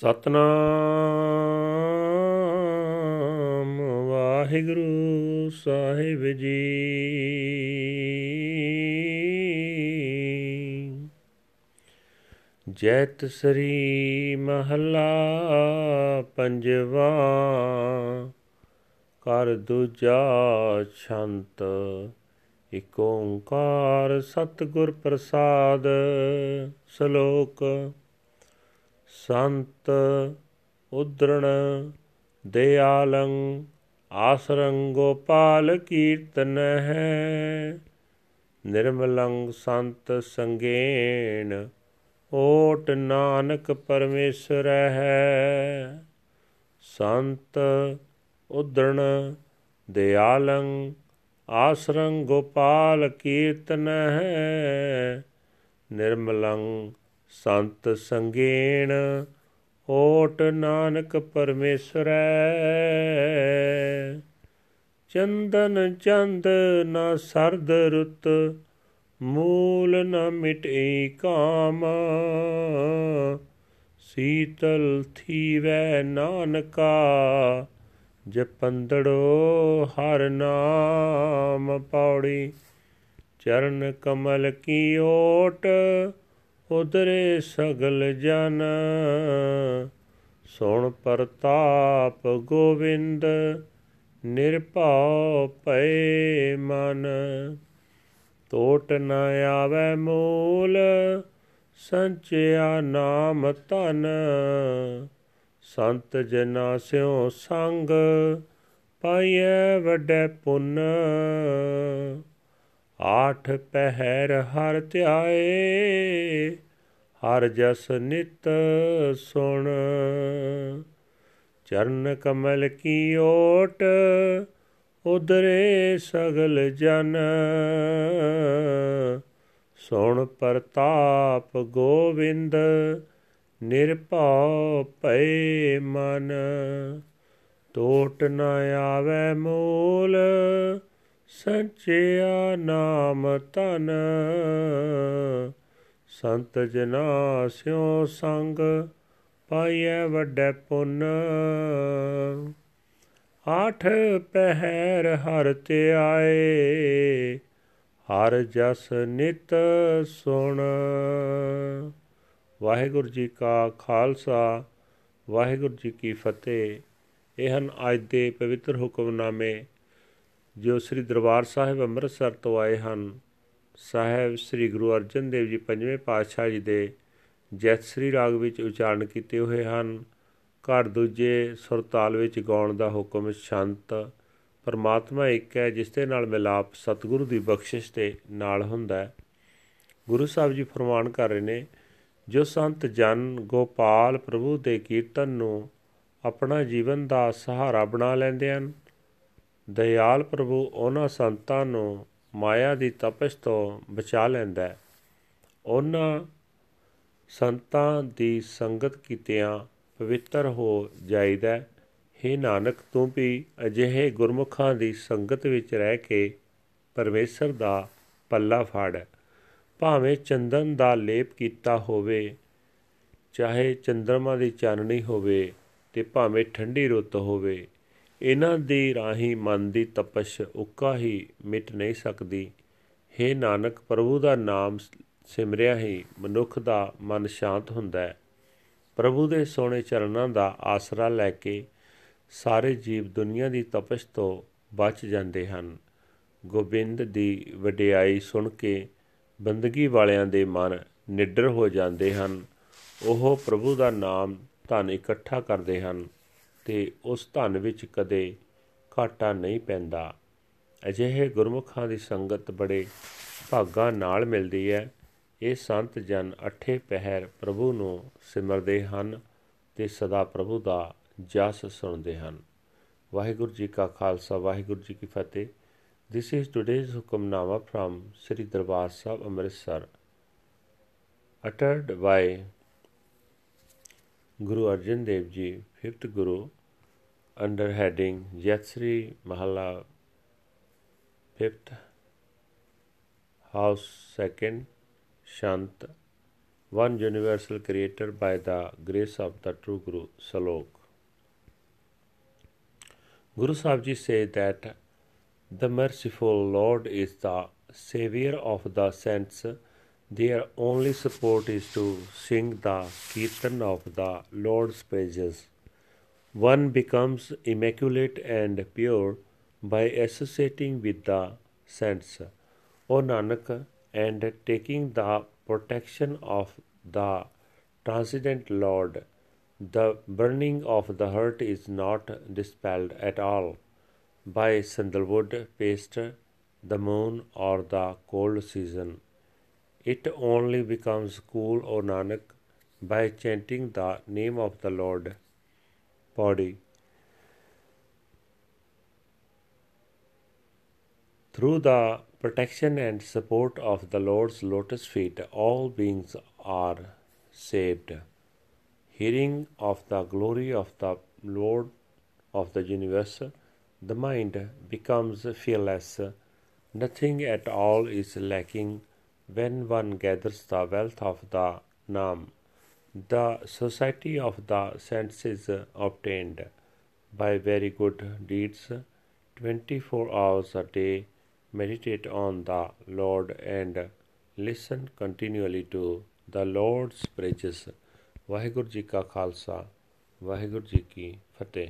ਸਤਨਾਮ ਵਾਹਿਗੁਰੂ ਸਾਹਿਬ ਜੀ। ਜੈਤ ਸ੍ਰੀ ਮਹਲਾ ਪੰਜਵਾ ਕਰ ਦੂਜਾ ਛੰਤ, ਇਕ ਓੰਕਾਰ ਸਤਿਗੁਰ ਪ੍ਰਸਾਦ, ਸ਼ਲੋਕ ਸੰਤ ਉਦਰਣ ਦਿਆਲੰ ਆਸਰੰ ਗੋਪਾਲ ਕੀਰਤਨ ਹੈ। ਨਿਰਮਲੰ ਸੰਤ ਸੰਗੇਣ ਓਟ ਨਾਨਕ ਪਰਮੇਸ਼ਰ ਹੈ। ਸੰਤ ਉਦਰਣ ਦਿਆਲੰ ਆਸਰੰ ਗੋਪਾਲ ਕੀਰਤਨ ਹੈ। ਨਿਰਮਲੰ ਸੰਤ ਸੰਗੇਣ, ਓਟ ਨਾਨਕ ਪਰਮੇਸ਼ਰੈ। ਚੰਦਨ ਚੰਦ ਨ ਸਰਦ ਰੁੱਤ, ਮੂਲ ਨ ਮਿਟੇ ਕਾਮ। ਸੀਤਲ ਥੀਵੈ ਨਾਨਕਾ, ਜਪੰਦੜੋ ਹਰ ਨਾਮ ਪੌੜੀ। ਚਰਨ ਕਮਲ ਕੀ ਓਟ ਉਦਰੇ ਸਗਲ ਜਨ। ਸੁਣ ਪ੍ਰਤਾਪ ਗੋਵਿੰਦ, ਨਿਰਭਉ ਭਏ ਮਨ। ਟੋਟ ਨ ਆਵੇ ਮੂਲ, ਸੰਚਿਆ ਨਾਮ ਤਨ ਸੰਤ ਜਨਾ ਸਿਓ ਸੰਗ, ਪਾਈਐ ਵੱਡੇ ਪੁੰਨ। ਆਠ ਪਹਿਰ ਹਰ ਧਿਆਏ, ਹਰ ਜਸ ਨਿਤ ਸੁਣ। ਚਰਨ ਕਮਲ ਕੀ ਓਟ ਉਦਰੇ ਸਗਲ ਜਨ। ਸੁਣ ਪ੍ਰਤਾਪ ਗੋਵਿੰਦ, ਨਿਰਭਉ ਭਏ ਮਨ। ਟੋਟ ਨ ਆਵੇ ਮੂਲ ਸੰਚਿਆ ਨਾਮ ਤਨ ਸੰਤ ਜਨਾ ਸਿਓ ਸੰਗ, ਪਾਈਐ ਵੱਡੇ ਪੁੰਨ। ਆਠ ਪਹਿਰ ਹਰ ਤੇ ਆਏ ਹਰ ਜਸ ਨਿਤ ਸੁਣ। ਵਾਹਿਗੁਰੂ ਜੀ ਕਾ ਖਾਲਸਾ, ਵਾਹਿਗੁਰੂ ਜੀ ਕੀ ਫਤਿਹ। ਇਹ ਹਨ ਅੱਜ ਦੇ ਪਵਿੱਤਰ ਹੁਕਮਨਾਮੇ ਜੋ ਸ੍ਰੀ ਦਰਬਾਰ ਸਾਹਿਬ ਅੰਮ੍ਰਿਤਸਰ ਤੋਂ ਆਏ ਹਨ, ਸਾਹਿਬ ਸ੍ਰੀ ਗੁਰੂ ਅਰਜਨ ਦੇਵ ਜੀ ਪੰਜਵੇਂ ਪਾਤਸ਼ਾਹ ਜੀ ਦੇ ਜੈਤ ਸ੍ਰੀ ਰਾਗ ਵਿੱਚ ਉਚਾਰਨ ਕੀਤੇ ਹੋਏ ਹਨ। ਘਰ ਦੂਜੇ ਸੁਰਤਾਲ ਵਿੱਚ ਗਾਉਣ ਦਾ ਹੁਕਮ ਸ਼ਾਂਤ ਪਰਮਾਤਮਾ ਇੱਕ ਹੈ, ਜਿਸ ਦੇ ਨਾਲ ਮਿਲਾਪ ਸਤਿਗੁਰੂ ਦੀ ਬਖਸ਼ਿਸ਼ ਦੇ ਨਾਲ ਹੁੰਦਾ ਹੈ। ਗੁਰੂ ਸਾਹਿਬ ਜੀ ਫਰਮਾਨ ਕਰ ਰਹੇ ਨੇ, ਜੋ ਸੰਤ ਜਨ ਗੋਪਾਲ ਪ੍ਰਭੂ ਦੇ ਕੀਰਤਨ ਨੂੰ ਆਪਣਾ ਜੀਵਨ ਦਾ ਸਹਾਰਾ ਬਣਾ ਲੈਂਦੇ ਹਨ ਦਇਆਲ ਪ੍ਰਭੂ ਉਹਨਾਂ ਸੰਤਾਂ ਨੂੰ ਮਾਇਆ ਦੀ ਤਪਸ਼ ਤੋਂ ਬਚਾ ਲੈਂਦਾ ਹੈ। ਉਹਨਾਂ ਸੰਤਾਂ ਦੀ ਸੰਗਤ ਕੀਤਿਆਂ ਪਵਿੱਤਰ ਹੋ ਜਾਈਦਾ ਹੈ। ਨਾਨਕ, ਤੂੰ ਵੀ ਅਜਿਹੇ ਗੁਰਮੁਖਾਂ ਦੀ ਸੰਗਤ ਵਿੱਚ ਰਹਿ ਕੇ ਪਰਮੇਸ਼ਰ ਦਾ ਪੱਲਾ ਫੜ। ਭਾਵੇਂ ਚੰਦਨ ਦਾ ਲੇਪ ਕੀਤਾ ਹੋਵੇ, ਚਾਹੇ ਚੰਦਰਮਾ ਦੀ ਚਾਨਣੀ ਹੋਵੇ ਤੇ ਭਾਵੇਂ ਠੰਡੀ ਰੁੱਤ ਹੋਵੇ ਇਹਨਾਂ ਦੀ ਰਾਹੀ ਮਨ ਦੀ ਤਪਸ਼ ਉੱਕਾ ਹੀ ਮਿਟ ਨਹੀਂ ਸਕਦੀ। हे ਨਾਨਕ, ਪ੍ਰਭੂ ਦਾ ਨਾਮ ਸਿਮਰਿਆ ਹੀ ਮਨੁੱਖ ਦਾ ਮਨ ਸ਼ਾਂਤ ਹੁੰਦਾ ਹੈ। ਪ੍ਰਭੂ ਦੇ ਸੋਹਣੇ ਚਰਨਾਂ ਦਾ ਆਸਰਾ ਲੈ ਕੇ ਸਾਰੇ ਜੀਵ ਦੁਨੀਆ ਦੀ ਤਪਸ਼ ਤੋਂ ਬਚ ਜਾਂਦੇ ਹਨ। ਗੋਬਿੰਦ ਦੀ ਵਡਿਆਈ ਸੁਣ ਕੇ ਬੰਦਗੀ ਵਾਲਿਆਂ ਦੇ ਮਨ ਨਿਡਰ ਹੋ ਜਾਂਦੇ ਹਨ। ਉਹ ਪ੍ਰਭੂ ਦਾ ਨਾਮ ਧਨ ਇਕੱਠਾ ਕਰਦੇ ਹਨ। ਤੇ ਉਸ ਧਨ ਵਿੱਚ ਕਦੇ ਘਾਟਾ ਨਹੀਂ ਪੈਂਦਾ। ਅਜਿਹੇ ਗੁਰਮੁਖਾਂ ਦੀ ਸੰਗਤ ਬੜੇ ਭਾਗਾਂ ਨਾਲ ਮਿਲਦੀ ਹੈ। ਇਹ ਸੰਤ ਜਨ ਅਠੇ ਪਹਿਰ ਪ੍ਰਭੂ ਨੂੰ ਸਿਮਰਦੇ ਹਨ ਤੇ ਸਦਾ ਪ੍ਰਭੂ ਦਾ ਜਸ ਸੁਣਦੇ ਹਨ। ਵਾਹਿਗੁਰੂ ਜੀ ਕਾ ਖਾਲਸਾ ਵਾਹਿਗੁਰੂ ਜੀ ਕੀ ਫਤਿਹ। This is today's Hukamnama from Sri Darbar Sahib Amritsar uttered by Guru Arjan Dev Ji, 5th Guru, under heading Yatsri Mahala, 5th House, 2nd Shant, one universal creator by the grace of the true Guru Salok. Guru Sahib Ji say that the merciful Lord is the savior of the saints. Their only support is to sing the kirtan of the Lord's praises. One becomes immaculate and pure by associating with the saints. O Nanak, and taking the protection of the transcendent Lord, the burning of the heart is not dispelled at all by sandalwood paste, the moon, or the cold season. It only becomes cool, O Nanak, by chanting the name of the Lord. Body. Through the protection and support of the Lord's lotus feet, all beings are saved. Hearing of the glory of the Lord of the universe, the mind becomes fearless. Nothing at all is lacking when one gathers the wealth of the Nam. The society of the saints is obtained by very good deeds 24 hours a day meditate on the Lord and listen continually to the Lord's praises. Waheguru ji ਕਾ ਖਾਲਸਾ ਵਾਹਿਗੁਰੂ ਜੀ ਕੀ ਫਤਿਹ